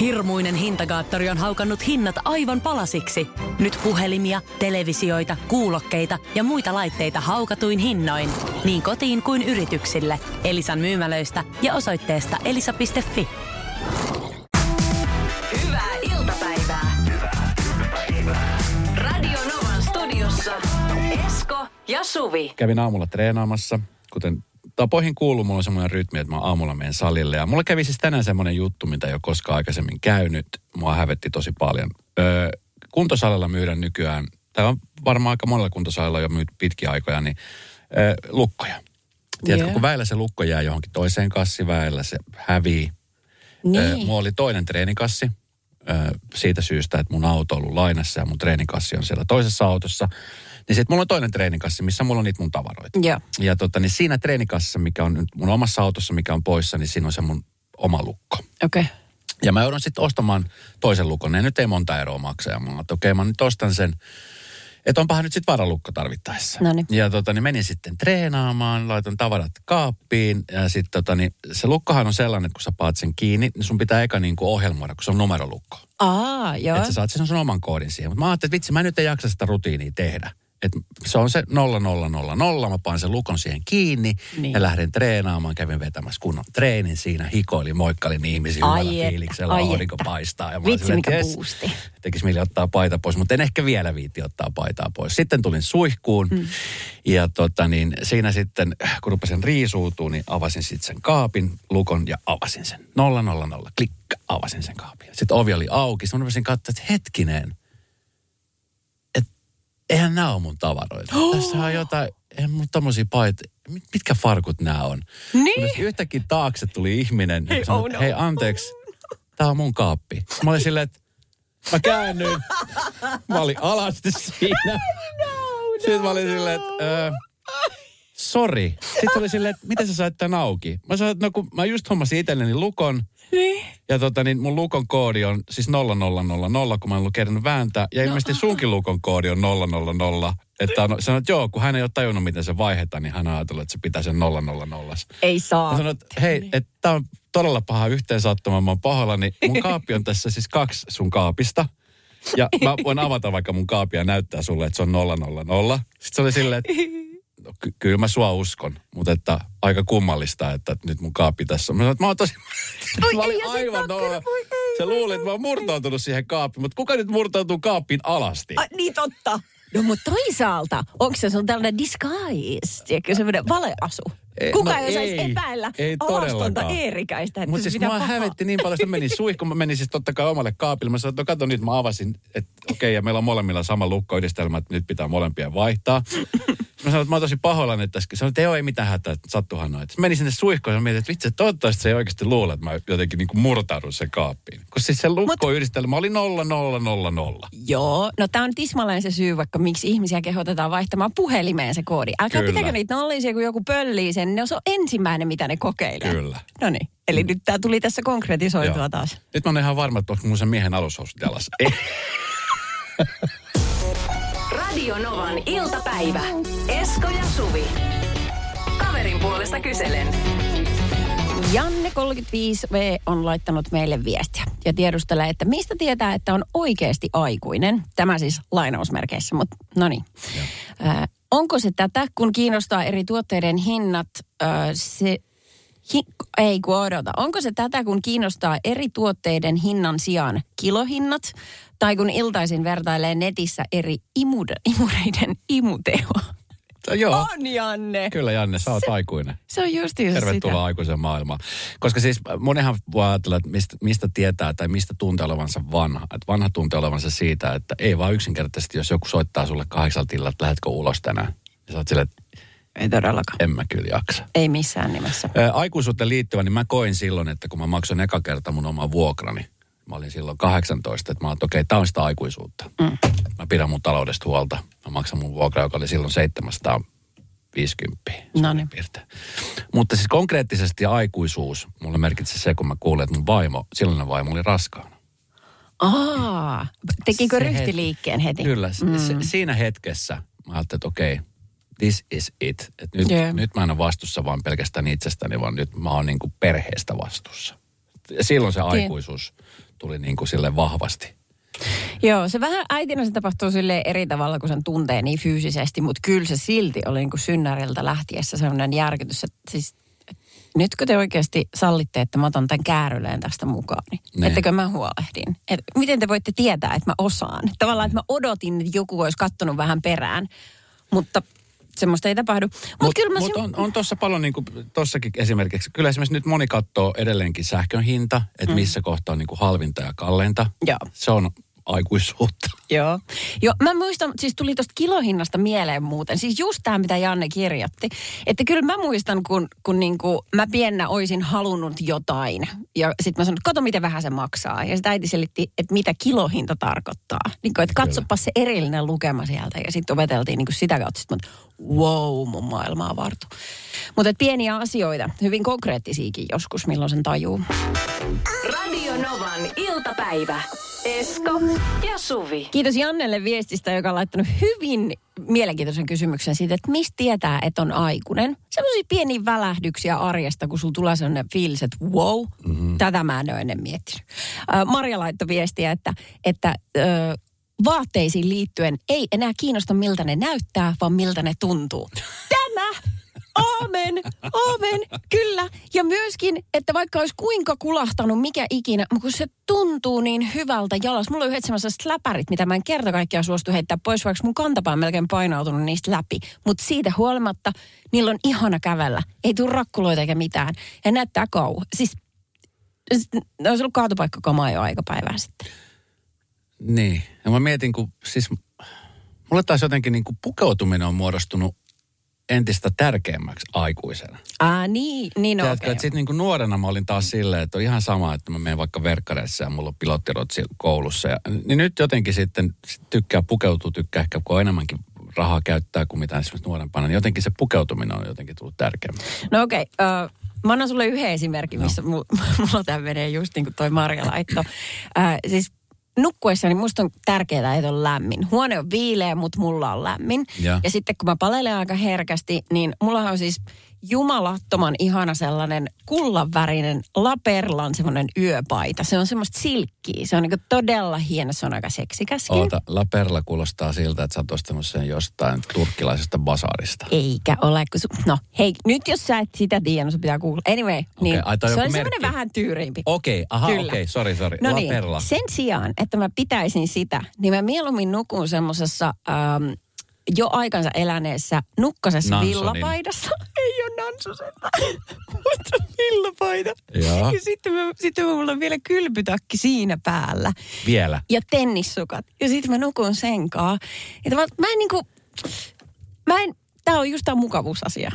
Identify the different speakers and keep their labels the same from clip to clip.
Speaker 1: Hirmuinen hintakaattori on haukannut hinnat aivan palasiksi. Nyt puhelimia, televisioita, kuulokkeita ja muita laitteita haukatuin hinnoin. Niin kotiin kuin yrityksille. Elisan myymälöistä ja osoitteesta elisa.fi.
Speaker 2: Hyvää iltapäivää. Radio Novan studiossa Esko ja Suvi.
Speaker 3: kävin aamulla treenaamassa, kuten tapoihin kuuluu, mulla on semmoinen rytmi, että mä aamulla menen salille. Ja mulla kävi siis tänään semmoinen juttu, mitä ei ole koskaan aikaisemmin käynyt. Mua hävetti tosi paljon. Öö, kuntosalilla myydään nykyään, tai on varmaan aika monella kuntosalilla jo myyty pitkiä aikoja, niin öö, lukkoja. Tiedätkö,
Speaker 4: Joo.
Speaker 3: kun väillä se lukko jää johonkin toiseen kassi, väillä se hävii.
Speaker 4: Niin.
Speaker 3: Öö, mulla oli toinen treenikassi öö, siitä syystä, että mun auto on ollut lainassa ja mun treenikassi on siellä toisessa autossa. Niin sitten mulla on toinen treenikassi, missä mulla on niitä mun tavaroita.
Speaker 4: Joo.
Speaker 3: Ja tota, niin siinä treenikassissa, mikä on nyt mun omassa autossa, mikä on poissa, niin siinä on se mun oma lukko.
Speaker 4: Okei. Okay.
Speaker 3: Ja mä joudun sitten ostamaan toisen lukon. Ne nyt ei monta euroa maksa. Ja mä okei, mä nyt ostan sen. Että onpahan nyt sitten varalukko tarvittaessa.
Speaker 4: Noniin.
Speaker 3: Ja tota, niin menin sitten treenaamaan, laitan tavarat kaappiin. Ja sitten tota, niin se lukkohan on sellainen, että kun sä paat sen kiinni, niin sun pitää eka niin kuin ohjelmoida, kun se on numerolukko.
Speaker 4: Aa, joo.
Speaker 3: Että sä saat sen sun oman koodin siihen. Mutta mä ajattelin, että vitsi, mä nyt en jaksa sitä rutiinia tehdä. Et se on se 0000, mä panen sen lukon siihen kiinni
Speaker 4: Niin.
Speaker 3: ja lähden treenaamaan. Kävin vetämässä kunnon treenin siinä, hikoilin, moikkalin ihmisiä
Speaker 4: Ai
Speaker 3: hyvällä
Speaker 4: että,
Speaker 3: fiiliksellä,
Speaker 4: ai
Speaker 3: aurinko
Speaker 4: että.
Speaker 3: paistaa. Ja
Speaker 4: Vitsi, mikä
Speaker 3: jes,
Speaker 4: boosti.
Speaker 3: Tekisi mieli ottaa paita pois, mutta en ehkä vielä viitti ottaa paitaa pois. Sitten tulin suihkuun mm. ja tota niin, siinä sitten, kun rupesin riisuutumaan, niin avasin sitten sen kaapin, lukon ja avasin sen. 000, klikka, avasin sen kaapin. Sitten ovi oli auki, sitten mä rupesin katsoa, että hetkinen, eihän nämä ole mun tavaroita. Tässä on jotain, eihän mun tommosia paita, mit- mitkä farkut nämä on?
Speaker 4: Niin.
Speaker 3: Kunnes yhtäkkiä taakse tuli ihminen,
Speaker 4: Hei,
Speaker 3: joka sanoi,
Speaker 4: oh no.
Speaker 3: hei anteeksi, tää on mun kaappi. Mä olin silleen, että mä käännyin. Mä olin alasti siinä. Sitten mä olin silleen, että öö, sori. Sitten oli silleen, että miten sä sait tän auki? Mä sanoin, että no kun mä just hommasin itselleni lukon.
Speaker 4: Niin.
Speaker 3: Ja tota niin, mun lukon koodi on siis 0000, kun mä en ollut kerännyt vääntää. Ja ilmeisesti sunkin lukon koodi on 000. Että on, sanoin, että joo, kun hän ei ole tajunnut, miten se vaihdetaan, niin hän on ajatellut, että se pitää sen 000.
Speaker 4: Ei saa.
Speaker 3: Mä sanoin, että hei, että tää on todella paha yhteensattuma, mä oon pahoillani. Mun kaappi on tässä siis kaksi sun kaapista. Ja mä voin avata vaikka mun kaapia ja näyttää sulle, että se on 000. Sitten se oli silleen, että no, ky- kyllä mä sua uskon, mutta että aika kummallista, että nyt mun kaappi tässä on. Mä sanoin, että mä oon tosi...
Speaker 4: Oi,
Speaker 3: mä olin
Speaker 4: ei, ja sit
Speaker 3: aivan nolla.
Speaker 4: ei,
Speaker 3: Se luuli, että mä oon murtautunut siihen kaappiin, mutta kuka nyt murtautuu kaappiin alasti?
Speaker 4: Ai, niin totta. No mutta toisaalta, onko se sun tällainen disguise, tiedätkö, semmoinen valeasu?
Speaker 3: Ei,
Speaker 4: Kuka
Speaker 3: no
Speaker 4: ei osaisi
Speaker 3: ei,
Speaker 4: epäillä
Speaker 3: ei
Speaker 4: alastonta. Eerikäistä,
Speaker 3: Mutta siis mua
Speaker 4: pahaa.
Speaker 3: hävetti niin paljon, että mä menin suihkuun. Mä menin siis totta kai omalle kaapille. Mä sanoin, että no kato nyt, mä avasin, että okei, ja meillä on molemmilla sama lukkoyhdistelmä, että nyt pitää molempia vaihtaa. Mä sanoin, että mä oon tosi pahoillani, että tässä sanoin, että ei ole mitään hätää, että sattuhan noin. Sitten menin sinne suihkuun ja mietin, että vitsi, toivottavasti se ei oikeasti luule, että mä jotenkin niin kuin murtaudun sen kaappiin. Kun siis se lukkoyhdistelmä oli 0000.
Speaker 4: Joo, no tämä on tismalleen se syy, vaikka miksi ihmisiä kehotetaan vaihtamaan puhelimeen se koodi. Älkää
Speaker 3: Kyllä.
Speaker 4: pitäkö niitä nollisia, kun joku pöllii sen. Ne on se on ensimmäinen, mitä ne kokeilee.
Speaker 3: Kyllä.
Speaker 4: No niin, eli nyt tämä tuli tässä konkretisoitua
Speaker 3: Joo.
Speaker 4: taas.
Speaker 3: Nyt mä oon ihan varma, että onko mun sen miehen alushousut jalassa.
Speaker 2: Radio Novan iltapäivä. Esko ja Suvi. Kaverin puolesta kyselen.
Speaker 4: Janne 35V on laittanut meille viestiä ja tiedustelee, että mistä tietää, että on oikeasti aikuinen. Tämä siis lainausmerkeissä, mutta no niin. Äh, onko se tätä, kun kiinnostaa eri tuotteiden hinnat, äh, se, hi, ei kun odota, onko se tätä, kun kiinnostaa eri tuotteiden hinnan sijaan kilohinnat, tai kun iltaisin vertailee netissä eri imude, imureiden imutehoa?
Speaker 3: No, joo,
Speaker 4: On Janne!
Speaker 3: kyllä Janne, sä oot aikuinen.
Speaker 4: Se on just sitä.
Speaker 3: Tervetuloa aikuisen maailmaan. Koska siis monihan voi ajatella, että mistä, mistä tietää tai mistä tuntee olevansa vanha. Että vanha tuntee olevansa siitä, että ei vaan yksinkertaisesti, jos joku soittaa sulle kahdeksalta illalla, että lähdetkö ulos tänään. Ja sä oot silleen, että
Speaker 4: Ei todellakaan.
Speaker 3: en mä kyllä jaksa.
Speaker 4: Ei missään nimessä.
Speaker 3: Ää, Aikuisuuteen liittyvän, niin mä koin silloin, että kun mä maksoin eka kerta mun oman vuokrani, mä olin silloin 18, että mä olin, että okei, tää on sitä aikuisuutta. Mm. Mä pidän mun taloudesta huolta. Mä maksan mun vuokra, joka oli silloin 750.
Speaker 4: No niin.
Speaker 3: Mutta siis konkreettisesti aikuisuus, mulle merkitsi se, kun mä kuulin, että mun vaimo, silloinen vaimo oli raskaana.
Speaker 4: Aa, tekikö ryhtiliikkeen heti?
Speaker 3: Kyllä, mm. se, siinä hetkessä mä ajattelin, että okei, this is it. Et nyt,
Speaker 4: Joo.
Speaker 3: nyt mä en ole vastuussa vaan pelkästään itsestäni, vaan nyt mä oon niin kuin perheestä vastuussa. Ja silloin se aikuisuus tuli niin kuin sille vahvasti.
Speaker 4: Joo, se vähän äitinä se tapahtuu sille eri tavalla, kun sen tuntee niin fyysisesti, mutta kyllä se silti oli niin kuin synnäriltä lähtiessä sellainen järkytys, että siis että nytkö te oikeasti sallitte, että mä otan tämän kääryleen tästä mukaan, niin
Speaker 3: Ne.
Speaker 4: ettekö mä huolehdin? Et miten te voitte tietää, että mä osaan? Tavallaan, että mä odotin, että joku olisi kattonut vähän perään, mutta semmoista ei tapahdu. Mutta
Speaker 3: Mutta
Speaker 4: kyllä mä...
Speaker 3: mut
Speaker 4: sym-
Speaker 3: on, on tuossa paljon niin kuin tossakin esimerkiksi, kyllä esimerkiksi nyt moni katsoo edelleenkin sähkön hinta, että missä kohtaa on niin kuin halvinta ja kalleinta.
Speaker 4: Mm. Joo.
Speaker 3: Se on aikuisuutta.
Speaker 4: Joo. Joo, mä muistan, siis tuli tuosta kilohinnasta mieleen muuten. Siis just tämä, mitä Janne kirjoitti. Että kyllä mä muistan, kun, kun niinku mä piennä oisin halunnut jotain. Ja sitten mä sanoin, että kato miten vähän se maksaa. Ja sitten äiti selitti, että mitä kilohinta tarkoittaa. Niin kuin, että katsopa se erillinen lukema sieltä. Ja sitten opeteltiin niinku sitä kautta. Sitten mä, wow, mun maailma avartu. Mutta pieniä asioita, hyvin konkreettisiakin joskus, milloin sen tajuu.
Speaker 2: Radio Novan iltapäivä. Esko ja Suvi.
Speaker 4: Kiitos Jannelle viestistä, joka on laittanut hyvin mielenkiintoisen kysymyksen siitä, että mistä tietää, että on aikuinen. Sellaisia pieniä välähdyksiä arjesta, kun sulla tulee sellainen fiilis, että wow, mm-hmm. tätä mä en ole ennen miettinyt. Äh, Marja laittoi viestiä, että, että äh, vaatteisiin liittyen ei enää kiinnosta miltä ne näyttää, vaan miltä ne tuntuu. Tämä! Aamen, aamen, kyllä. Ja myöskin, että vaikka olisi kuinka kulahtanut mikä ikinä, mutta kun se tuntuu niin hyvältä jalas. Mulla on yhdet semmoiset läpärit, mitä mä en kerta kaikkiaan suostu heittää pois, vaikka mun kantapää on melkein painautunut niistä läpi. Mutta siitä huolimatta, niillä on ihana kävellä. Ei tule rakkuloita eikä mitään. Ja näyttää kauan. Siis ne olisi ollut kaatopaikkakamaa jo aikapäivää sitten.
Speaker 3: Niin. Ja mä mietin, kun siis mulle taas jotenkin niin kuin pukeutuminen on muodostunut entistä tärkeämmäksi aikuisena.
Speaker 4: Ah niin, niin
Speaker 3: No,
Speaker 4: no,
Speaker 3: Tiedätkö,
Speaker 4: okay.
Speaker 3: että sitten niin nuorena mä olin taas silleen, että on ihan sama, että mä menen vaikka verkkareissa ja mulla on pilottirotsi koulussa. Ja, niin nyt jotenkin sitten sit tykkää pukeutua, tykkää ehkä kun on enemmänkin rahaa käyttää kuin mitä esimerkiksi nuorempana, niin jotenkin se pukeutuminen on jotenkin tullut tärkeämmäksi.
Speaker 4: No okei, okay. uh, mä annan sulle yhden esimerkin, missä no. mulla tämä menee just niin kuin toi Marja laitto. Uh, siis nukkuessani musta on tärkeää, että on lämmin. Huone on viileä, mutta mulla on lämmin.
Speaker 3: Ja.
Speaker 4: ja sitten kun mä palelen aika herkästi, niin mulla on siis jumalattoman ihana sellainen kullanvärinen Laperlan semmoinen yöpaita. Se on semmoista silkkiä. Se on niin todella hieno, se on aika seksikäskin.
Speaker 3: Oota, La Perla kuulostaa siltä, että sä oot jostain turkkilaisesta basaarista.
Speaker 4: Eikä ole, kun su- No hei, nyt jos sä et sitä tiedä, no sun pitää kuulla. Anyway, niin
Speaker 3: on
Speaker 4: se on semmoinen vähän tyyriimpi.
Speaker 3: Okei, aha,
Speaker 4: Kyllä.
Speaker 3: okei, sori, sori.
Speaker 4: No
Speaker 3: La
Speaker 4: niin,
Speaker 3: Perla.
Speaker 4: sen sijaan, että mä pitäisin sitä, niin mä mieluummin nukun semmoisessa ähm, jo aikansa eläneessä nukkasessa
Speaker 3: Nansonin.
Speaker 4: villapaidassa. Ei ole nansusetta, mutta villapaita.
Speaker 3: Joo.
Speaker 4: Ja sitten, mä, sitten mulla on vielä kylpytakki siinä päällä.
Speaker 3: Vielä.
Speaker 4: Ja tennissukat. Ja sitten mä nukun sen kaa. Ja tavallaan mä en niinku, mä en, tää on just tää mukavuusasia.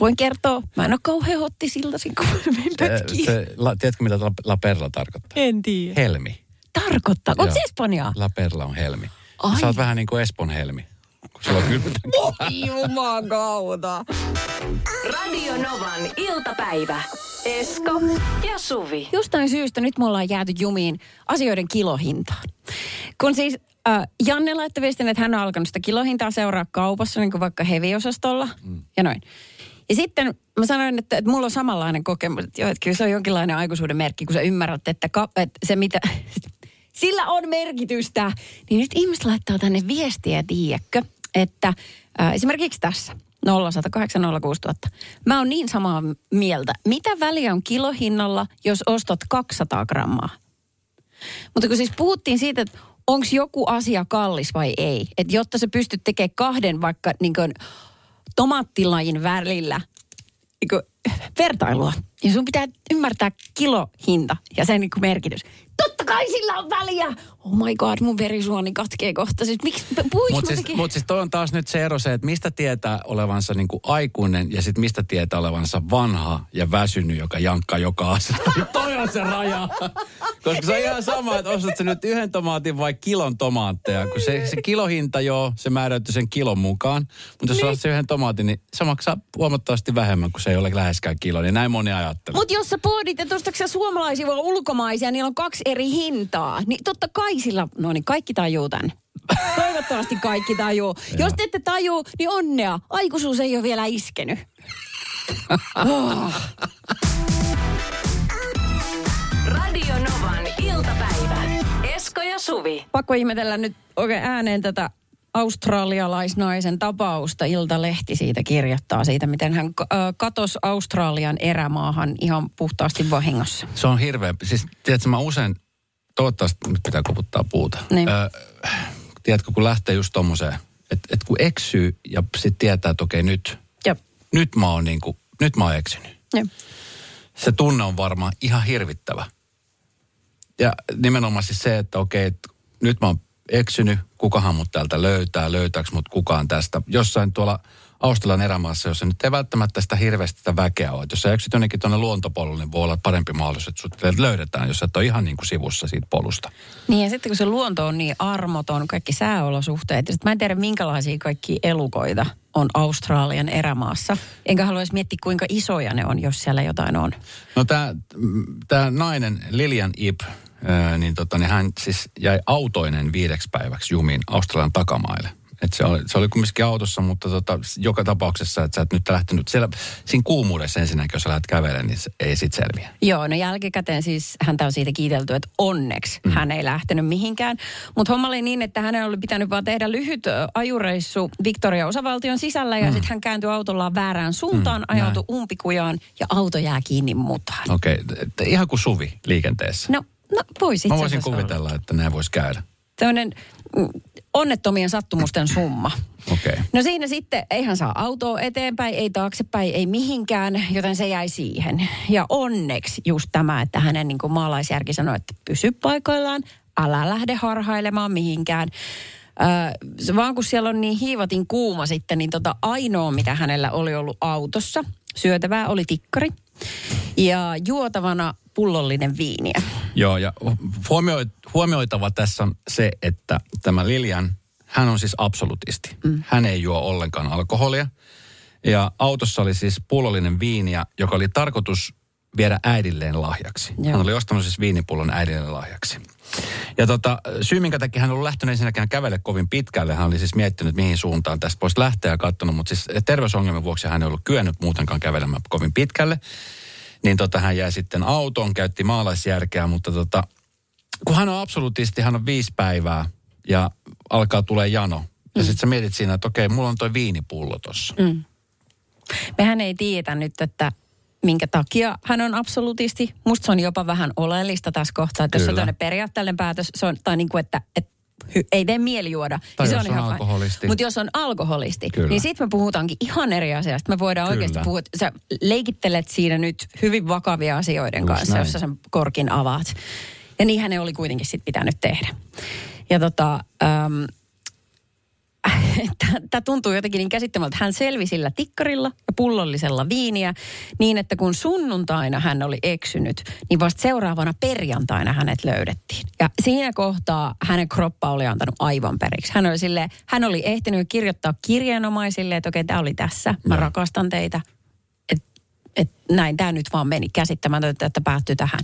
Speaker 4: Voin kertoa, mä en ole kauhean hotti siltasin, kun mä menen
Speaker 3: Se,
Speaker 4: pötkiin.
Speaker 3: se, la, tiedätkö, mitä La, La Perla tarkoittaa?
Speaker 4: En tiedä.
Speaker 3: Helmi.
Speaker 4: Tarkoittaa. Onko se. Espanjaa?
Speaker 3: La Perla on helmi.
Speaker 4: Ai.
Speaker 3: Sä oot vähän niin kuin Espon helmi. Kun sulla on kylpytä.
Speaker 4: Jumakauta.
Speaker 2: Radio Novan iltapäivä. Esko ja Suvi.
Speaker 4: Jostain syystä nyt me ollaan jääty jumiin asioiden kilohintaan. Kun siis äh, Janne laittoi viestin, että hän on alkanut sitä kilohintaa seuraa kaupassa, niin kuin vaikka heviosastolla mm. ja noin. Ja sitten mä sanoin, että, että mulla on samanlainen kokemus, että, joo, että kyllä se on jonkinlainen aikuisuuden merkki, kun sä ymmärrät, että, ka, että se mitä, sillä on merkitystä. Niin nyt ihmiset laittaa tänne viestiä, tiedätkö, että äh, esimerkiksi tässä 0108 06000. Mä oon niin samaa mieltä. Mitä väliä on kilohinnalla, jos ostat 200 grammaa? Mutta kun siis puhuttiin siitä, että onko joku asia kallis vai ei. Että jotta sä pystyt tekemään kahden vaikka niin kuin tomaattilajin välillä niin kuin vertailua. Ja sun pitää ymmärtää kilohinta ja sen niin kuin merkitys. Kai sillä on väliä. Oh my god, mun verisuoni katkee kohta. Siis miksi, puhuis
Speaker 3: Mutta siis, mut siis toi on taas nyt se ero se, että mistä tietää olevansa niinku aikuinen ja sitten mistä tietää olevansa vanha ja väsynyt, joka jankkaa joka asiasta. toi on se raja. Koska se on ihan sama, että ostat sä nyt yhden tomaatin vai kilon tomaatteja. Kun se, se kilohinta joo, se määräytyy sen kilon mukaan. Mutta jos niin. ostat sen yhden tomaatin, niin se maksaa huomattavasti vähemmän, kun se ei ole läheskään kilo. Niin näin moni ajattelee.
Speaker 4: Mutta jos sä pohdit, että ostatko sä suomalaisia vai ulkomaisia, niillä on kaksi eri hintaa. Niin totta kai sillä, no niin kaikki tajuu tän. Toivottavasti kaikki tajuu. Jos te ette tajuu, niin onnea. Aikuisuus ei ole vielä iskenyt.
Speaker 2: Novan iltapäivä. Esko ja Suvi.
Speaker 4: Pakko ihmetellä nyt oikein ääneen tätä australialaisnaisen tapausta. Iltalehti siitä kirjoittaa siitä, miten hän katosi Australian erämaahan ihan puhtaasti vahingossa.
Speaker 3: Se on hirveä. Siis tiedätkö, mä usein, toivottavasti nyt pitää koputtaa puuta.
Speaker 4: Niin.
Speaker 3: Öö, tiedätkö, kun lähtee just tommoseen, että et kun eksyy ja sitten tietää, että okei nyt,
Speaker 4: Ja,
Speaker 3: nyt mä oon niinku, nyt mä oon eksynyt.
Speaker 4: ja.
Speaker 3: Se tunne on varmaan ihan hirvittävä. Ja nimenomaan siis se, että okei, että nyt mä oon eksynyt, kukahan mut täältä löytää, löytääks mut kukaan tästä. Jossain tuolla Australian erämaassa, jossa nyt ei välttämättä sitä hirveästi sitä väkeä ole. Jos sä eksyt jonnekin tuonne luontopolulle, niin voi olla parempi mahdollisuus, että sut löydetään, jos sä et ole ihan niin kuin sivussa siitä polusta.
Speaker 4: Niin ja sitten kun se luonto on niin armoton, kaikki sääolosuhteet, ja mä en tiedä minkälaisia kaikki elukoita on Australian erämaassa. Enkä haluaisi miettiä kuinka isoja ne on, jos siellä jotain on.
Speaker 3: No tämä tää nainen Lilian Ip, niin, tota, niin hän siis jäi autoinen viideksi päiväksi jumiin Australian takamaille. Et se, oli, se oli kumminkin autossa, mutta tota, joka tapauksessa, että sä et nyt lähtenyt, siellä, siinä kuumuudessa ensinnäkin, jos sä lähdet kävelemään, niin ei sit selviä.
Speaker 4: Joo, no jälkikäteen siis häntä on siitä kiitelty, että onneksi mm. hän ei lähtenyt mihinkään. Mutta homma oli niin, että hänen oli pitänyt vaan tehdä lyhyt ajureissu Victoria-osavaltion sisällä ja mm. sitten hän kääntyi autollaan väärään suuntaan,
Speaker 3: Mm,
Speaker 4: ajautui umpikujaan ja auto jää kiinni mutaan.
Speaker 3: Okei, okay. ihan kuin Suvi liikenteessä.
Speaker 4: No, no voisi
Speaker 3: Mä voisin
Speaker 4: olla.
Speaker 3: kuvitella, että näin voisi käydä.
Speaker 4: Tämmöinen mm, onnettomien sattumusten summa.
Speaker 3: Okay.
Speaker 4: No siinä sitten, eihän saa autoa eteenpäin, ei taaksepäin, ei mihinkään, joten se jäi siihen. Ja onneksi just tämä, että hänen niin kuin maalaisjärki sanoi, että pysy paikoillaan, älä lähde harhailemaan mihinkään. Öö, se vaan kun siellä on niin hiivatin kuuma sitten, niin tota ainoa, mitä hänellä oli ollut autossa, syötävää oli tikkari ja juotavana pullollinen viiniä.
Speaker 3: Joo, ja huomioi, huomioitava tässä on se, että tämä Lilian, hän on siis absolutisti. Mm. Hän ei juo ollenkaan alkoholia. Ja autossa oli siis pullollinen viiniä, joka oli tarkoitus viedä äidilleen lahjaksi.
Speaker 4: Joo.
Speaker 3: Hän oli ostanut siis viinipullon äidilleen lahjaksi. Ja tota, syy, minkä takia hän ollut lähtenyt ensinnäkään kävele kovin pitkälle, hän oli siis miettinyt, mihin suuntaan tästä voisi lähteä ja katsonut, mutta siis terveysongelmien vuoksi hän ei ollut kyennyt muutenkaan kävelemään kovin pitkälle. Niin tota, hän jäi sitten autoon, käytti maalaisjärkeä, mutta tota, kun hän on absoluutisti, hän on viisi päivää ja alkaa tulee jano. Ja sitten sä mietit siinä, että okei, mulla on toi viinipullo tossa.
Speaker 4: Mm. Mehän ei tiedetä nyt, että minkä takia hän on absolutisti. Musta se on jopa vähän oleellista tässä kohtaa, että jos
Speaker 3: Kyllä.
Speaker 4: on tämmöinen periaatteellinen päätös, se on, tai niin kuin, että, että hy, ei tee mieli juoda.
Speaker 3: Tai
Speaker 4: niin
Speaker 3: jos on alkoholisti.
Speaker 4: Mutta jos on alkoholisti,
Speaker 3: Kyllä.
Speaker 4: niin sitten me puhutaankin ihan eri asiasta. Me voidaan
Speaker 3: Kyllä.
Speaker 4: oikeasti puhua, että sä leikittelet siinä nyt hyvin vakavia asioiden
Speaker 3: Just
Speaker 4: kanssa,
Speaker 3: näin.
Speaker 4: jos sä sen korkin avaat. Ja niinhän ne oli kuitenkin sitten pitänyt tehdä. Ja tota, äm, tämä tuntuu jotenkin niin käsittämältä. Hän selvi sillä tikkarilla ja pullollisella viiniä niin, että kun sunnuntaina hän oli eksynyt, niin vasta seuraavana perjantaina hänet löydettiin. Ja siinä kohtaa hänen kroppa oli antanut aivan periksi. Hän oli, silleen, hän oli ehtinyt kirjoittaa kirjaanomaisille, että okei, tämä oli tässä, mä
Speaker 3: Joo.
Speaker 4: rakastan teitä. Et, et näin tämä nyt vaan meni käsittämätöntä, että päättyi tähän.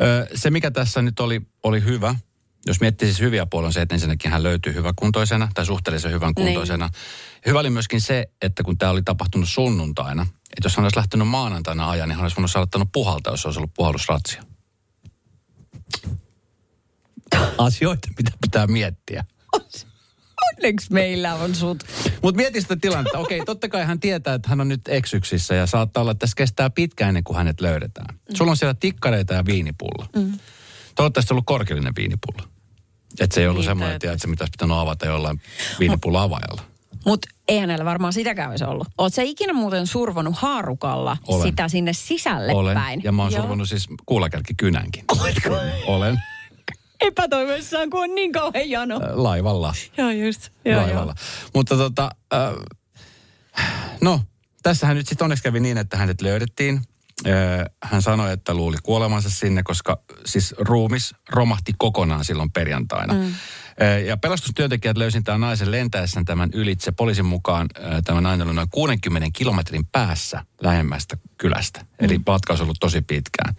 Speaker 3: Ö, se, mikä tässä nyt oli, oli hyvä, jos miettii siis hyviä puolia, on se, että ensinnäkin hän löytyy hyväkuntoisena tai suhteellisen hyvän kuntoisena. Hyvä oli myöskin se, että kun tämä oli tapahtunut sunnuntaina, että jos hän olisi lähtenyt maanantaina ajan, niin hän olisi voinut saattanut puhaltaa, jos olisi ollut puhallusratsia. Asioita, mitä pitää miettiä.
Speaker 4: Onneksi meillä on sut.
Speaker 3: Mutta mieti sitä tilannetta. Okei, totta kai hän tietää, että hän on nyt eksyksissä ja saattaa olla, että tässä kestää pitkään ennen kuin hänet löydetään. Sulla on siellä tikkareita ja viinipullo. Mm. Toivottavasti ollut korkeallinen viinipullo. Että se ei ollut
Speaker 4: Niin,
Speaker 3: semmoinen, että se pitäisi pitänyt avata jollain viinipullo avaajalla.
Speaker 4: Mutta ei hänellä varmaan sitäkään olisi ollut. Oot sä ikinä muuten survonut haarukalla
Speaker 3: Olen.
Speaker 4: sitä sinne sisälle
Speaker 3: Olen.
Speaker 4: päin?
Speaker 3: Ja mä oon
Speaker 4: Joo.
Speaker 3: survonut siis kuulakärkikynänkin. Olen.
Speaker 4: Epätoivoissaan, kun on niin kauhean jano.
Speaker 3: Äh, Laivalla.
Speaker 4: Joo, just. Joo,
Speaker 3: laivalla. Mutta tota, äh, no, tässähän nyt sitten onneksi kävi niin, että hänet löydettiin. Äh, hän sanoi, että luuli kuolemansa sinne, koska siis ruumis romahti kokonaan silloin perjantaina. Mm. Ja pelastustyöntekijät löysin tämän naisen lentäessään tämän ylitse. Poliisin mukaan äh, tämä nainen oli noin 60 kilometrin päässä lähemmästä kylästä. Mm. Eli matka olisi ollut tosi pitkään.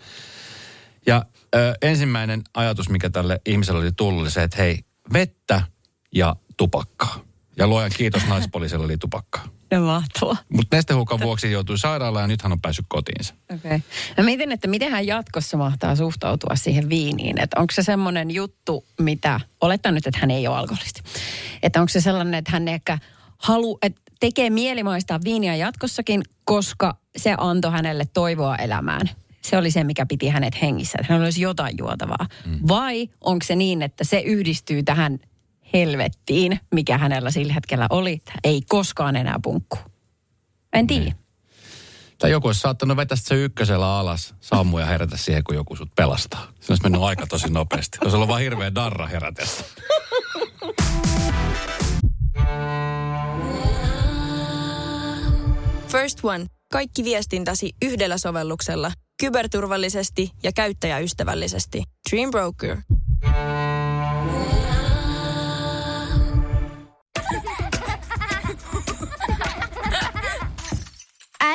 Speaker 3: Ja ö, ensimmäinen ajatus, mikä tälle ihmiselle oli tullut, oli se, että hei, vettä ja tupakkaa. Ja luojan kiitos naispoliisille oli tupakkaa.
Speaker 4: No mahtavaa.
Speaker 3: Mutta nestehukan vuoksi joutui sairaalaan ja nyt hän on päässyt kotiinsa.
Speaker 4: Okei. Okay. No mietin, että miten hän jatkossa mahtaa suhtautua siihen viiniin. Että onko se semmoinen juttu, mitä, oletan nyt, että hän ei ole alkoholisti. Että onko se sellainen, että hän ehkä halu, että tekee mieli maistaa viiniä jatkossakin, koska se antoi hänelle toivoa elämään. Se oli se, mikä piti hänet hengissä, että hänellä olisi jotain juotavaa. Mm. Vai onko se niin, että se yhdistyy tähän helvettiin, mikä hänellä sillä hetkellä oli, ei koskaan enää punkku. En tiedä.
Speaker 3: Tai joku olisi saattanut vetää se ykkösellä alas, sammuja herätä siihen, kun joku sut pelastaa. Se olisi mennyt aika tosi nopeasti. Olisi ollut vaan hirveä darra herätessä.
Speaker 5: First One. Kaikki viestintäsi yhdellä sovelluksella. Kyberturvallisesti ja käyttäjäystävällisesti. Dream Broker.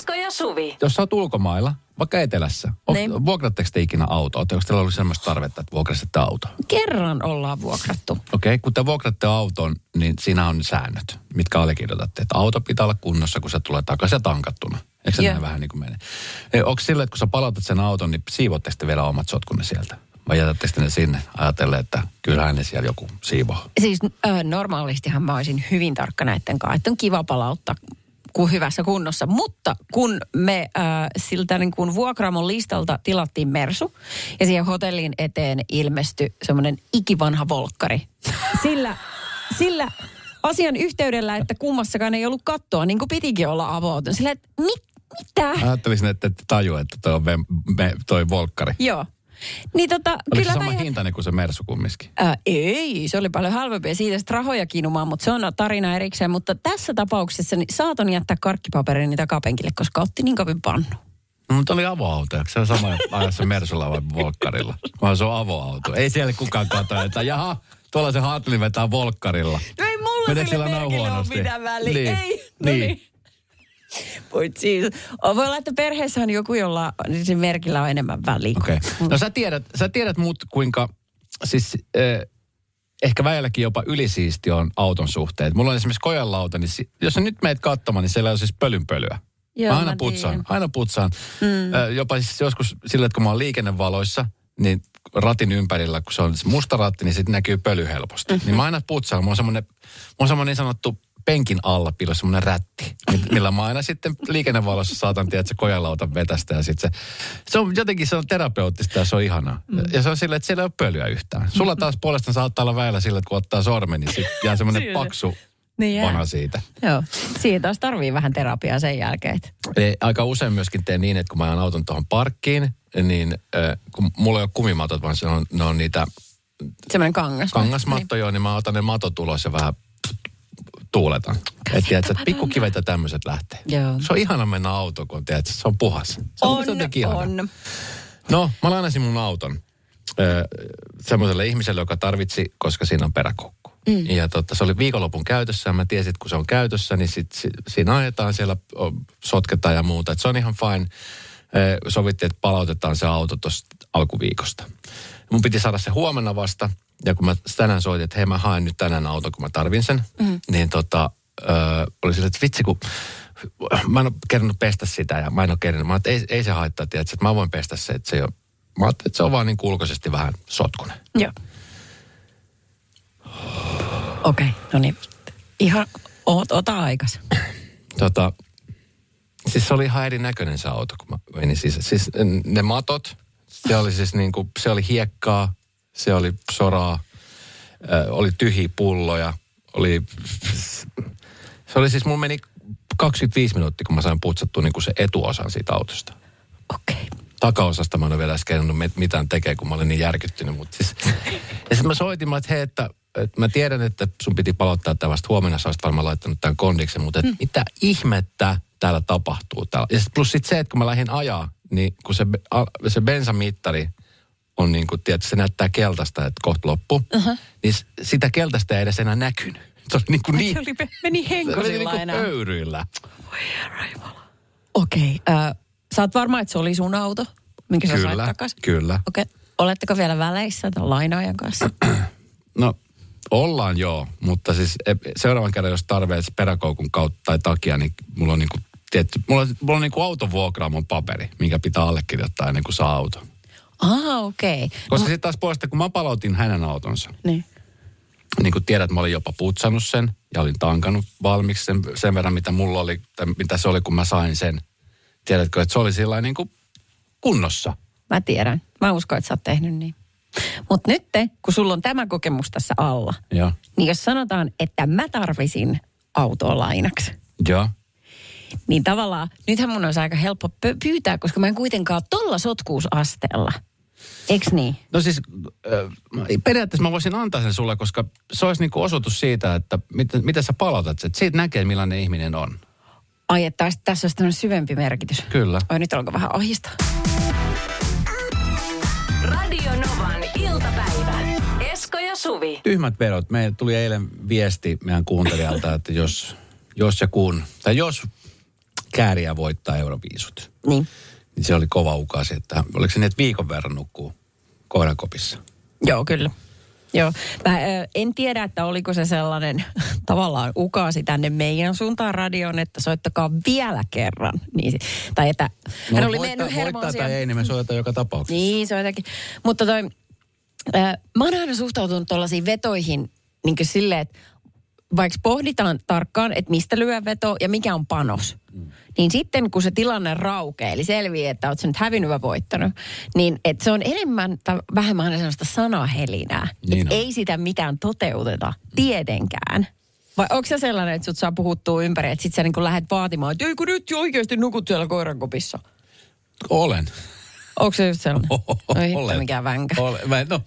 Speaker 2: Esko ja Suvi.
Speaker 3: Jos sä oot ulkomailla, vaikka etelässä,
Speaker 4: Niin.
Speaker 3: vuokratteko te ikinä autoa? Onko teillä ollut sellaista tarvetta, että vuokrasitte auto?
Speaker 4: Kerran ollaan vuokrattu.
Speaker 3: Okei, okay, kun te vuokratte auton, niin siinä on säännöt, mitkä allekirjoitatte. Että auto pitää olla kunnossa, kun se tulee takaisin ja tankattuna. Eikö se näin vähän niin kuin mene? Onko sillä, että kun sä palautat sen auton, niin siivoatte sitten vielä omat sotkunne sieltä? Vai jätätte sitten ne sinne ajatellen, että kyllähän ne siellä joku siivoo?
Speaker 4: Siis ö, normaalistihan mä olisin hyvin tarkka näiden kanssa, että on kiva palauttaa kuin hyvässä kunnossa. Mutta kun me äh, siltä niin kuin vuokraamon listalta tilattiin Mersu ja siihen hotellin eteen ilmestyi semmoinen ikivanha volkkari. Sillä, sillä asian yhteydellä, että kummassakaan ei ollut kattoa, niin kuin pitikin olla avautunut. Sillä, että mit, mitä?
Speaker 3: Ajattelisin, että ette tajua, että toi on ve, me, toi volkkari.
Speaker 4: Joo. Niin tota,
Speaker 3: Oliko
Speaker 4: kyllä
Speaker 3: se sama
Speaker 4: ihan-
Speaker 3: hintainen kuin se Mersu kumminkin?
Speaker 4: Ää, ei, se oli paljon halvempi ja siitä sitten rahoja kiinumaan, mutta se on tarina erikseen. Mutta tässä tapauksessa niin saatan jättää karkkipaperini takapenkille, koska otti niin kovin pannu.
Speaker 3: No, mutta oli avoauto. Eikö se on sama ajassa Mersulla vai Volkkarilla? Vaan se on avoauto. Ei siellä kukaan katso, että jaha, tuolla se Hartley vetää Volkkarilla.
Speaker 4: No ei mulla
Speaker 3: Meneekö noin
Speaker 4: merkillä ole mitään väliä.
Speaker 3: Niin.
Speaker 4: Ei, no
Speaker 3: Niin.
Speaker 4: niin. Voit siis. Voi olla, että perheessä on joku, jolla niin merkillä on enemmän väliä.
Speaker 3: Okei. Okay. No sä tiedät, sä tiedät mut kuinka, siis eh, ehkä väilläkin jopa ylisiisti on auton suhteet. Mulla on esimerkiksi kojanlauta, niin si- jos sä nyt meet katsomaan, niin siellä on siis pölynpölyä.
Speaker 4: Joo,
Speaker 3: mä aina
Speaker 4: mä
Speaker 3: putsaan,
Speaker 4: tiedän.
Speaker 3: aina putsaan. Mm. Ö, jopa siis joskus sillä, että kun mä oon liikennevaloissa, niin ratin ympärillä, kun se on se musta ratti, niin sitten näkyy pöly helposti. Mm-hmm. Niin mä aina putsaan. Mulla on semmoinen, mulla on semmoinen niin sanottu penkin alla piilossa semmoinen rätti, mi- millä mä aina sitten liikennevalossa saatan tiedä, että se kojalauta vetästä ja sitten se, se on jotenkin se on terapeuttista ja se on ihanaa. Mm. Ja se on silleen, että siellä ei ole pölyä yhtään. Sulla taas puolestaan saattaa olla väillä sillä, että kun ottaa sormen, niin sit jää semmoinen paksu
Speaker 4: Niin jää.
Speaker 3: siitä.
Speaker 4: Joo. Siitä taas tarvii vähän terapiaa sen jälkeen.
Speaker 3: Ei, aika usein myöskin teen niin, että kun mä ajan auton tuohon parkkiin, niin äh, kun mulla ei ole kumimatot, vaan se on, ne on niitä
Speaker 4: Semmoinen kangas.
Speaker 3: kangasmattoja, niin mä otan ne matot ulos ja vähän tuuletan. Että että pikkukivet ja tämmöiset lähtee.
Speaker 4: Joo.
Speaker 3: Se on ihana mennä autoon, kun tiedätkö, se on puhas. Se on,
Speaker 4: On, on.
Speaker 3: No, mä lainasin mun auton ö, semmoiselle ihmiselle, joka tarvitsi, koska siinä on peräkokku. Mm. Ja totta, se oli viikonlopun käytössä ja mä tiesin, että kun se on käytössä, niin sit, si, siinä ajetaan siellä, sotketaan ja muuta. Et se on ihan fine. Sovittiin, että palautetaan se auto tuosta alkuviikosta. Mun piti saada se huomenna vasta. Ja kun mä tänään soitin, että hei mä haen nyt tänään auton, kun mä tarvin sen, mm. niin tota, ö, oli sille, että vitsi kun mä en ole kerännyt pestä sitä ja mä en ole kerännyt. Mä että ei, ei se haittaa, tiedätkö, että mä voin pestä se, että se ei ole, mä ajattelin, että se on vaan niin ulkoisesti vähän sotkunen.
Speaker 4: Joo. Okei, okay, no niin. Ihan, oot, ota aikas.
Speaker 3: Tota, siis se oli ihan erinäköinen se auto, kun mä menin siis, siis ne matot, se oli siis niin kuin, se oli hiekkaa, se oli soraa, oli tyhjiä pulloja, oli, se oli siis, mun meni 25 minuuttia, kun mä sain putsattua niin kuin se etuosan siitä autosta.
Speaker 4: Okei.
Speaker 3: Takaosasta mä en ole vielä mit- mitään tekee, kun mä olin niin järkyttynyt. Mutta siis, ja sitten mä soitin, mä, että hei, että, että mä tiedän, että sun piti palauttaa tämä vasta huomenna, sä olisit varmaan laittanut tämän kondiksen, mutta että mitä ihmettä täällä tapahtuu täällä. Ja sit plus sitten se, että kun mä lähdin ajaa, niin kun se, se bensamittari on niin kuin, tiedätkö, se näyttää keltaista, että kohta loppu, uh-huh. niin sitä keltaista ei edes enää näkynyt. Se oli niin kuin niin,
Speaker 4: Se oli, meni
Speaker 3: se
Speaker 4: henko
Speaker 3: oli niin kuin
Speaker 4: enää.
Speaker 3: pöyryillä.
Speaker 4: Okei. Okay, sä oot varma, että se oli sun auto, minkä sä sait
Speaker 3: Kyllä,
Speaker 4: takaisin?
Speaker 3: kyllä.
Speaker 4: Okei. Okay. Oletteko vielä väleissä tämän lainaajan kanssa?
Speaker 3: No, ollaan joo, mutta siis e- seuraavan kerran, jos tarvitsee peräkoukun kautta tai takia, niin mulla on niinku, tietty, mulla on, mulla on niinku autovuokraamon paperi, minkä pitää allekirjoittaa ennen kuin saa auto.
Speaker 4: Ah, okei. Okay.
Speaker 3: Koska sitten taas puolesta, kun mä palautin hänen autonsa,
Speaker 4: Niin.
Speaker 3: niin kuin tiedät, mä olin jopa putsannut sen ja olin tankannut valmiiksi sen, sen verran, mitä mulla oli, tai mitä se oli, kun mä sain sen. Tiedätkö, että se oli sillä niin kuin kunnossa.
Speaker 4: Mä tiedän. Mä uskon, että sä oot tehnyt niin. Mutta nyt, kun sulla on tämä kokemus tässä alla,
Speaker 3: Joo.
Speaker 4: niin jos sanotaan, että mä tarvisin autoa lainaksi,
Speaker 3: Joo.
Speaker 4: Niin tavallaan nythän mun olisi aika helppo pyytää, koska mä en kuitenkaan ole tolla sotkuusasteella. Eiks niin?
Speaker 3: No siis äh, periaatteessa mä voisin antaa sen sulle, koska se olisi niinku osoitus siitä, että miten, miten sä palautat sen. Että siitä näkee, millainen ihminen on.
Speaker 4: Ai, että täs- tässä olisi tämmöinen syvempi merkitys.
Speaker 3: Kyllä.
Speaker 4: Oi, nyt alkoi vähän ahistaa.
Speaker 2: Radio Novan iltapäivä. Esko ja Suvi.
Speaker 3: Tyhmät verot. Meille tuli eilen viesti meidän kuuntelijalta, että jos, jos ja kun, tai jos kääriä voittaa euroviisut,
Speaker 4: Niin.
Speaker 3: niin se oli kova ukasi, että oliko se niin, että viikon verran nukkuu koirankopissa.
Speaker 4: Joo, kyllä. Joo. Mä ö, en tiedä, että oliko se sellainen tavallaan ukaasi tänne meidän suuntaan radioon, että soittakaa vielä kerran. Niin, tai että hän oli
Speaker 3: voittaa,
Speaker 4: mennyt hermoisia.
Speaker 3: tai ei, niin me soitetaan joka tapauksessa.
Speaker 4: Niin, jotenkin. Mutta toi, äh, mä oon aina suhtautunut tuollaisiin vetoihin niin silleen, että vaikka pohditaan tarkkaan, että mistä lyö veto ja mikä on panos, mm. niin sitten kun se tilanne raukee, eli selviää, että sä nyt hävinnyt vai voittanut, niin että se on enemmän tai vähemmän aina sellaista sanahelinää.
Speaker 3: Niin
Speaker 4: et ei sitä mitään toteuteta tietenkään. Vai onko se sellainen, että sut saa puhuttua ympäri, että sit sä niin lähdet vaatimaan, että ei kun nyt oikeasti nukut siellä koirankopissa.
Speaker 3: Olen.
Speaker 4: Onko se just sellainen? No
Speaker 3: Olen.
Speaker 4: hitto mikään vänkä.
Speaker 3: Olen. No,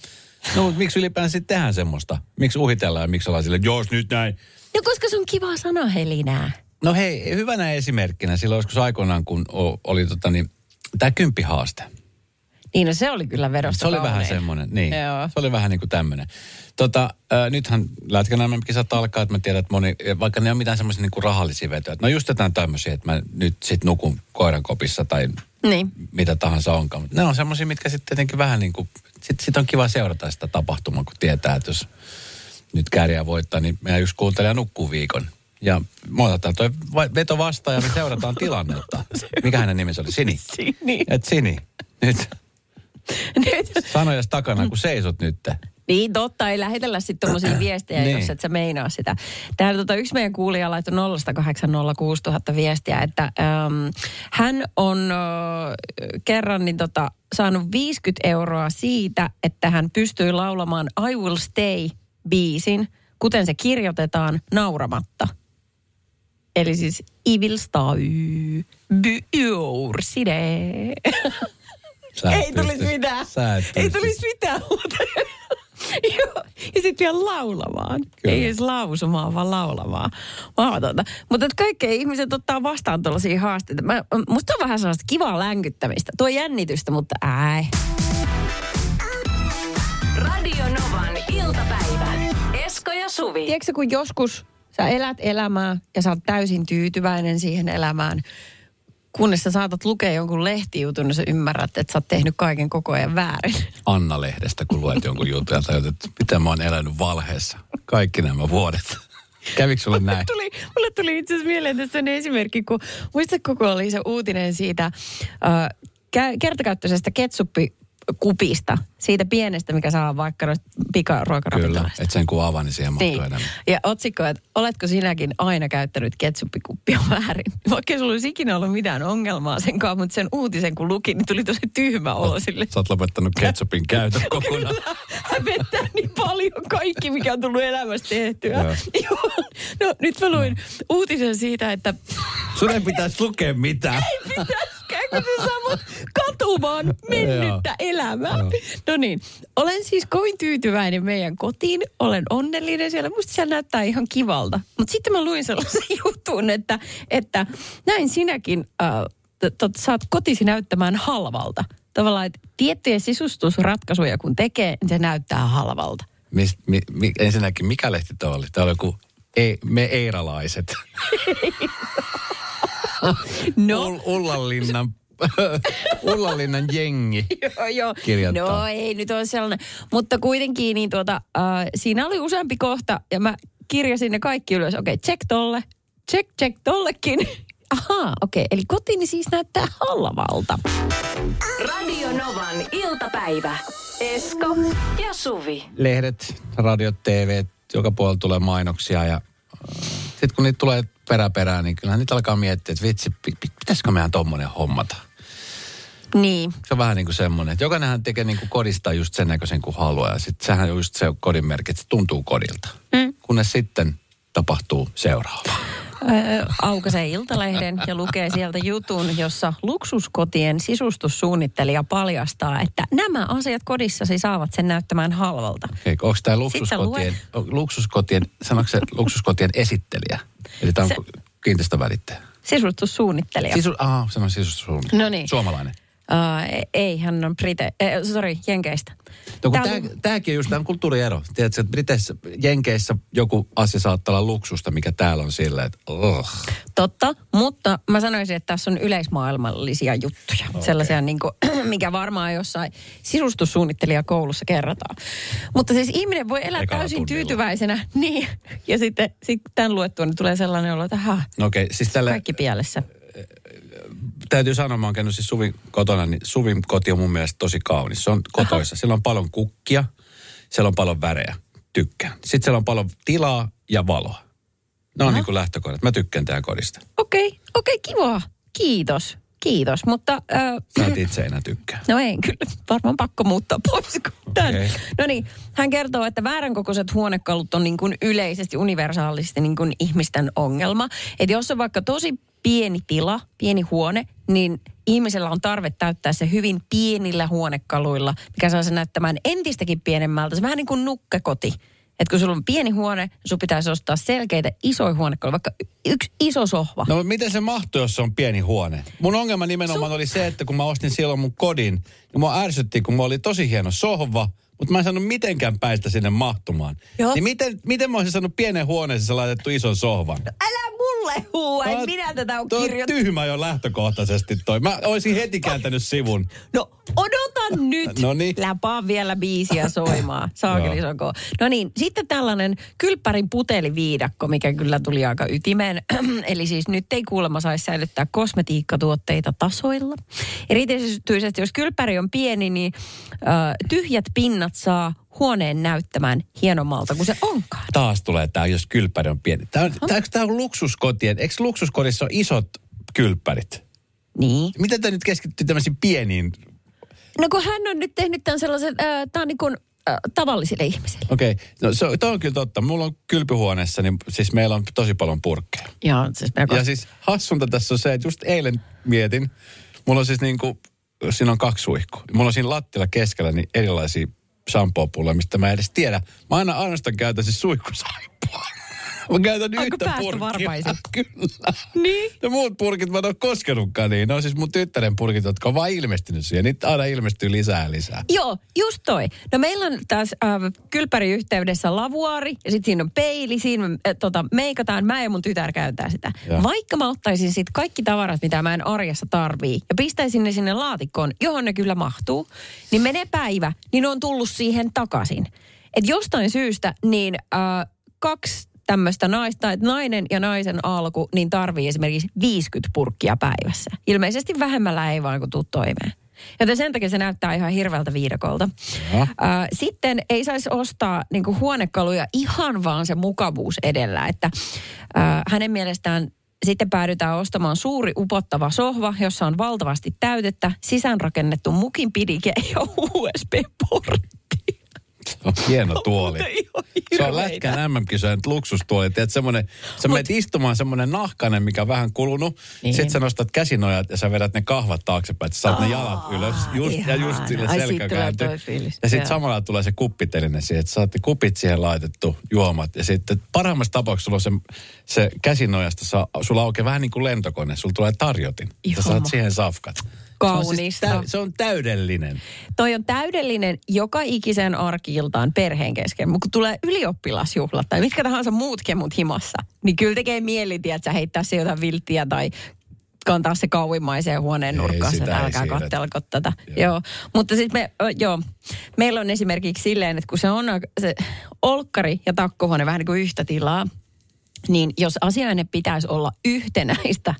Speaker 3: no, mutta miksi ylipäänsä sitten tehdään semmoista? Miksi uhitellaan ja miksi ollaan silleen, jos nyt näin.
Speaker 4: No koska se on kivaa sanahelinää.
Speaker 3: No hei, hyvänä esimerkkinä silloin joskus aikoinaan, kun oli tota niin, tämä kymppihaaste.
Speaker 4: Niin no se oli kyllä vedosta
Speaker 3: Se oli vähän
Speaker 4: kaunein.
Speaker 3: semmoinen, niin.
Speaker 4: Joo.
Speaker 3: Se oli vähän niin kuin tämmöinen. Tota, äh, nythän lätkän kisat alkaa, että mä tiedän, että moni, vaikka ne on mitään semmoisia niin kuin rahallisia vetoja. että No just jotain tämmöisiä, että mä nyt sit nukun koiran kopissa tai
Speaker 4: Niin.
Speaker 3: mitä tahansa onkaan. Mutta ne on semmoisia, mitkä sitten tietenkin vähän niin kuin, sit, sit on kiva seurata sitä tapahtumaa, kun tietää, että jos nyt kääriä voittaa, niin meidän yksi kuuntelija nukkuu viikon. Ja me otetaan toi veto vastaan ja me seurataan tilannetta. Mikä hänen nimensä oli? Sini.
Speaker 4: Sini.
Speaker 3: Et Sini, nyt
Speaker 4: Nyt.
Speaker 3: sanojas takana, kun seisot nyt.
Speaker 4: Niin totta, ei lähetellä sitten tommosia viestejä,
Speaker 3: Niin.
Speaker 4: jos et sä meinaa sitä. Täällä tota, yksi meidän kuulija laittoi 0806000 viestiä, että äm, hän on ö, kerran niin tota, saanut 50 euroa siitä, että hän pystyi laulamaan I Will Stay biisin, kuten se kirjoitetaan nauramatta. Eli siis I will stay,
Speaker 3: et
Speaker 4: Ei tulisi mitään. Ei tulisi mitään muuta. Joo. Ja sitten vielä laulamaan.
Speaker 3: Kyllä.
Speaker 4: Ei edes lausumaan, vaan laulamaan. Mahdotonta. Mutta että kaikki ihmiset ottaa vastaan tuollaisia haasteita. Mä, musta on vähän sellaista kivaa länkyttämistä. Tuo jännitystä, mutta äi.
Speaker 2: Radio Novan iltapäivä. Esko ja Suvi.
Speaker 4: Tiedätkö kun joskus sä elät elämää ja sä oot täysin tyytyväinen siihen elämään, kunnes sä saatat lukea jonkun lehtijutun, niin sä ymmärrät, että sä oot tehnyt kaiken koko ajan väärin.
Speaker 3: Anna-lehdestä, kun luet jonkun jutun ja tajut, että mitä mä oon elänyt valheessa kaikki nämä vuodet. Kävikö sulle näin?
Speaker 4: tuli, mulle tuli itse asiassa mieleen tässä on esimerkki, kun muistatko, kun oli se uutinen siitä äh, kä- kertakäyttöisestä ketsuppikupista, siitä pienestä, mikä saa vaikka noista
Speaker 3: Kyllä,
Speaker 4: pikaruokaravintolasta.
Speaker 3: että sen kun avaa, niin siihen mahtuu
Speaker 4: Niin. Ja otsikko, että oletko sinäkin aina käyttänyt ketsuppikuppia väärin? Vaikka ei sulla olisi ikinä ollut mitään ongelmaa sen kanssa, mutta sen uutisen kun luki, niin tuli tosi tyhmä olo sille.
Speaker 3: Sä oot lopettanut ketsupin käytön kokonaan.
Speaker 4: Kyllä, hävettää niin paljon kaikki, mikä on tullut elämässä tehtyä.
Speaker 3: Joo.
Speaker 4: No nyt mä luin uutisen siitä, että
Speaker 3: Sun ei pitäisi lukea mitään.
Speaker 4: Pitäisikö kun sä samat katumaan mennyttä elämää. No niin, olen siis kovin tyytyväinen meidän kotiin. Olen onnellinen siellä. Musta siellä näyttää ihan kivalta. Mutta sitten mä luin sellaisen jutun, että, että näin sinäkin äh, tot, saat kotisi näyttämään halvalta. Tavallaan, että tiettyjä sisustusratkaisuja kun tekee, niin se näyttää halvalta.
Speaker 3: Mis, mi, mi, ensinnäkin, mikä lehti tuo oli? Tämä oli joku ei, me eiralaiset.
Speaker 4: No,
Speaker 3: Ull, Ullanlinnan, Ullanlinnan jengi.
Speaker 4: joo, joo.
Speaker 3: kirjoittaa.
Speaker 4: No ei nyt ole sellainen. Mutta kuitenkin niin tuota, äh, siinä oli useampi kohta ja mä kirjasin ne kaikki ylös. Okei, okay, check tolle. Check, check tollekin. Ahaa, okei. Okay. Eli kotini siis näyttää halvalta.
Speaker 2: Radio Novan iltapäivä. Esko ja Suvi.
Speaker 3: Lehdet, radiot, TV, joka puolella tulee mainoksia ja sitten kun niitä tulee perä perään, niin kyllähän niitä alkaa miettiä, että vitsi, pi- pi- pitäisikö meidän tommonen hommata.
Speaker 4: Niin.
Speaker 3: Se on vähän niin kuin semmoinen, että jokainenhan tekee niin kuin kodista just sen näköisen kuin haluaa. Ja sitten sehän on just se kodin merkki, että se tuntuu kodilta. Mm. Kunnes sitten tapahtuu seuraava.
Speaker 4: Aukaisee Iltalehden ja lukee sieltä jutun, jossa luksuskotien sisustussuunnittelija paljastaa, että nämä asiat kodissasi saavat sen näyttämään halvalta.
Speaker 3: Okei, onko tämä luksuskotien, luksuskotien, sanoiko se luksuskotien esittelijä? Eli tämä on
Speaker 4: Se-
Speaker 3: kiinteistövälittäjä.
Speaker 4: Sisustussuunnittelija.
Speaker 3: Sisu, aha, se on sisustussuunnittelija.
Speaker 4: No niin.
Speaker 3: Suomalainen.
Speaker 4: Uh, ei, hän on Brite, eh, sorry, Jenkeistä.
Speaker 3: No, kun
Speaker 4: Tää on-
Speaker 3: tämäkin on just tämä kulttuuriero. Tiedätkö, että Briteissä, Jenkeissä joku asia saattaa olla luksusta, mikä täällä on silleen, että oh.
Speaker 4: Totta, mutta mä sanoisin, että tässä on yleismaailmallisia juttuja. Okay. Sellaisia, niin kuin, mikä varmaan jossain sisustussuunnittelijakoulussa kerrotaan. Mutta siis ihminen voi elää
Speaker 3: Ekalla
Speaker 4: täysin
Speaker 3: tunnilla.
Speaker 4: tyytyväisenä. Niin, ja sitten sit tämän luettua niin tulee sellainen olo, että ha,
Speaker 3: No okei, siis tällä,
Speaker 4: kaikki pielessä.
Speaker 3: Täytyy sanoa, mä oon käynyt siis Suvin kotona, niin Suvin koti on mun mielestä tosi kaunis. Se on kotoissa. Siellä on paljon kukkia, siellä on paljon värejä. Tykkään. Sitten siellä on paljon tilaa ja valoa. Ne on niin kuin lähtökohdat. Mä tykkään tehdä kodista.
Speaker 4: Okei, okay, okei, okay, kiva. Kiitos, kiitos. Mutta äh,
Speaker 3: Sä et itse enää tykkää.
Speaker 4: No ei, kyllä. Varmaan pakko muuttaa pois.
Speaker 3: Okei.
Speaker 4: No niin, hän kertoo, että vääränkokoiset huonekalut on niin kuin yleisesti, universaalisti niin kuin ihmisten ongelma. Että jos on vaikka tosi pieni tila, pieni huone, niin ihmisellä on tarve täyttää se hyvin pienillä huonekaluilla, mikä saa sen näyttämään entistäkin pienemmältä. Se on vähän niin kuin nukkekoti. Että kun sulla on pieni huone, sun pitäisi ostaa selkeitä isoja huonekaluja, vaikka yksi iso sohva.
Speaker 3: No miten se mahtuu, jos se on pieni huone? Mun ongelma nimenomaan oli se, että kun mä ostin silloin mun kodin, niin mua ärsytti, kun mulla oli tosi hieno sohva, mutta mä en saanut mitenkään päästä sinne mahtumaan.
Speaker 4: Joo.
Speaker 3: Niin miten, miten mä olisin saanut pienen huoneeseen laitettu ison sohvan?
Speaker 4: Älä mulle huua, en minä tätä ole
Speaker 3: on
Speaker 4: kirjoittanut.
Speaker 3: tyhmä jo lähtökohtaisesti toi. Mä olisin heti kääntänyt sivun.
Speaker 4: No odota nyt.
Speaker 3: Noniin.
Speaker 4: Läpaa vielä biisiä soimaan. Saakeli soko. No niin, sitten tällainen kylppärin puteliviidakko, mikä kyllä tuli aika ytimeen. Eli siis nyt ei kuulemma saisi säilyttää kosmetiikkatuotteita tasoilla. Erityisesti jos kylppäri on pieni, niin äh, tyhjät pinnat saa huoneen näyttämään hienommalta kuin se onkaan.
Speaker 3: Taas tulee tää, jos kylppäri on pieni. Tää on, tää, tää on luksuskotien. Eikö luksuskodissa ole isot kylppärit?
Speaker 4: Niin.
Speaker 3: Miten te nyt keskittyy tämmöisiin pieniin?
Speaker 4: No kun hän on nyt tehnyt tämän sellaisen, äh, tämä on niin kuin äh, tavallisille ihmisille.
Speaker 3: Okei, okay. no se, on- on kyllä totta. Mulla on kylpyhuoneessa, niin siis meillä on tosi paljon purkkeja.
Speaker 4: Ja siis melko
Speaker 3: Ja siis hassunta tässä on se, että just eilen mietin, mulla on siis niin kuin, siinä on kaksi suihkua. Mulla on siinä lattilla keskellä niin erilaisia shampoo-pulloja, mistä mä en edes tiedä. Mä aina ainoastaan käytän siis suihkusaippua. Mä käytän
Speaker 4: Onko
Speaker 3: yhtä
Speaker 4: päästä
Speaker 3: purkkia.
Speaker 4: varmaisin?
Speaker 3: Kyllä.
Speaker 4: Niin.
Speaker 3: Ja muut purkit mä en ole koskenutkaan niin. Ne on siis mun tyttären purkit, jotka on vaan ilmestynyt siihen. Niitä aina ilmestyy lisää lisää.
Speaker 4: Joo, just toi. No meillä on taas äh, kylpäriyhteydessä lavuaari ja sitten siinä on peili, siinä äh, tota, meikataan, mä ja mun tytär käyttää sitä.
Speaker 3: Joo.
Speaker 4: Vaikka mä ottaisin sit kaikki tavarat, mitä mä en arjessa tarvii ja pistäisin ne sinne laatikkoon, johon ne kyllä mahtuu, niin menee päivä, niin ne on tullut siihen takaisin. Et jostain syystä niin äh, kaksi tämmöistä naista, että nainen ja naisen alku, niin tarvii esimerkiksi 50 purkkia päivässä. Ilmeisesti vähemmällä ei vaan kun tuu toimeen. Joten sen takia se näyttää ihan hirveältä viidakolta.
Speaker 3: Joo.
Speaker 4: Äh, sitten ei saisi ostaa niin huonekaluja ihan vaan se mukavuus edellä, että äh, hänen mielestään sitten päädytään ostamaan suuri upottava sohva, jossa on valtavasti täytettä, sisäänrakennettu mukin pidike ja USB-portti.
Speaker 3: Se on hieno tuoli.
Speaker 4: Ihan
Speaker 3: Se on lätkän MM-kisojen luksustuoli. Tiedät, semmoinen, sä menet istumaan semmoinen nahkainen, mikä on vähän kulunut.
Speaker 4: Niin.
Speaker 3: Sitten sä nostat käsinojat ja sä vedät ne kahvat taaksepäin. Että sä saat ne jalat ylös just, ja just sille
Speaker 4: Ai, siitä
Speaker 3: selkä
Speaker 4: tulee
Speaker 3: kääntyy.
Speaker 4: toi fiilis.
Speaker 3: Ja sitten samalla tulee se kuppiteline siihen, että saatte kupit siihen laitettu, juomat. Ja sitten parhaimmassa tapauksessa sulla on se, se käsinojasta, saa, sulla aukeaa vähän niin kuin lentokone. Sulla tulee tarjotin. Ja
Speaker 4: Ihana.
Speaker 3: saat siihen safkat.
Speaker 4: Kaunista.
Speaker 3: Se on, siis täy, se on täydellinen.
Speaker 4: Toi on täydellinen joka ikisen arkiiltaan perheen kesken. Mutta kun tulee ylioppilasjuhlat tai mitkä tahansa muut kemut himassa, niin kyllä tekee mieli, että sä heittää se jotain vilttiä tai kantaa se kauimmaiseen huoneen nurkkaan, että älkää kattelko tätä. Joo.
Speaker 3: Joo.
Speaker 4: Mutta sitten me, joo, meillä on esimerkiksi silleen, että kun se on se olkkari ja takkohuone vähän niin kuin yhtä tilaa, niin jos asiainen pitäisi olla yhtenäistä,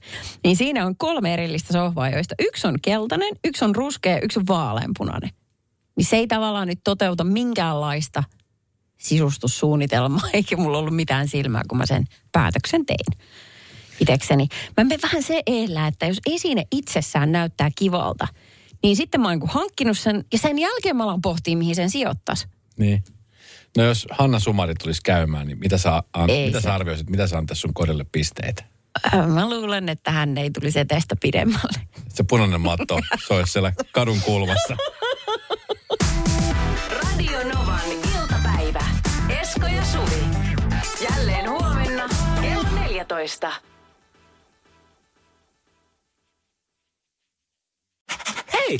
Speaker 4: niin siinä on kolme erillistä sohvaa, joista yksi on keltainen, yksi on ruskea, yksi on vaaleanpunainen. Niin se ei tavallaan nyt toteuta minkäänlaista sisustussuunnitelmaa, eikä mulla ollut mitään silmää, kun mä sen päätöksen tein itekseni. Mä menen vähän se eellä, että jos esine itsessään näyttää kivalta, niin sitten mä oon niin hankkinut sen, ja sen jälkeen mä alan pohtia, mihin sen sijoittaisi.
Speaker 3: Niin. No jos Hanna Sumari tulisi käymään, niin mitä sä, an,
Speaker 4: Ei
Speaker 3: mitä
Speaker 4: se.
Speaker 3: sä arvioisit, mitä sä antaisi sun kodille pisteitä?
Speaker 4: Äh, Mä luulen, että hän ei tulisi etestä pidemmälle.
Speaker 3: Se punainen matto, se olisi siellä kadun kulmassa.
Speaker 2: Radio Novan iltapäivä. Esko ja Suvi. Jälleen huomenna kello 14.
Speaker 6: Hei!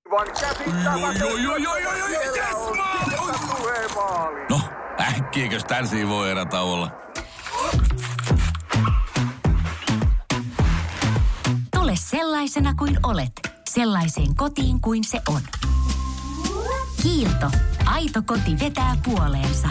Speaker 7: No, äkkiäkös tän voi erätauolla?
Speaker 1: Tule sellaisena kuin olet, sellaiseen kotiin kuin se on. Kiilto. Aito koti vetää puoleensa.